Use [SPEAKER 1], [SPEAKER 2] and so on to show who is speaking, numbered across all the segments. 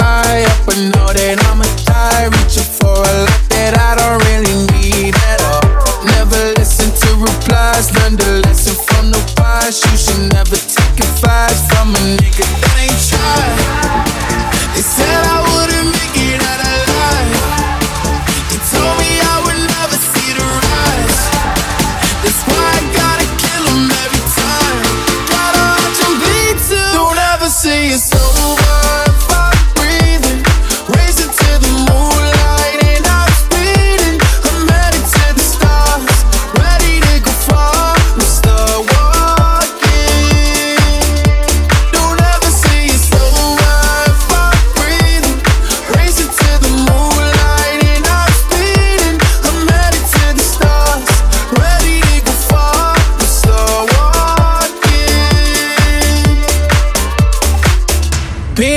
[SPEAKER 1] high up and know that I'm a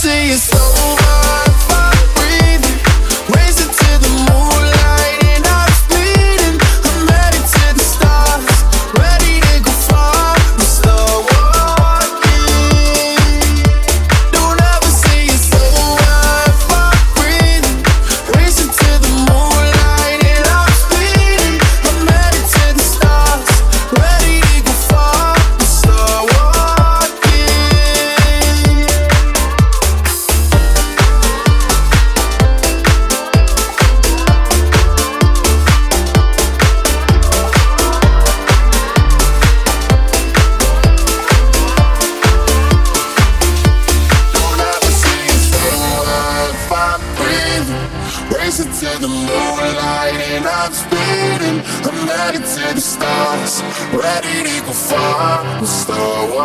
[SPEAKER 1] say you slow. we're lighting up, speeding. I'm headed to the stars, ready to go far. We're slow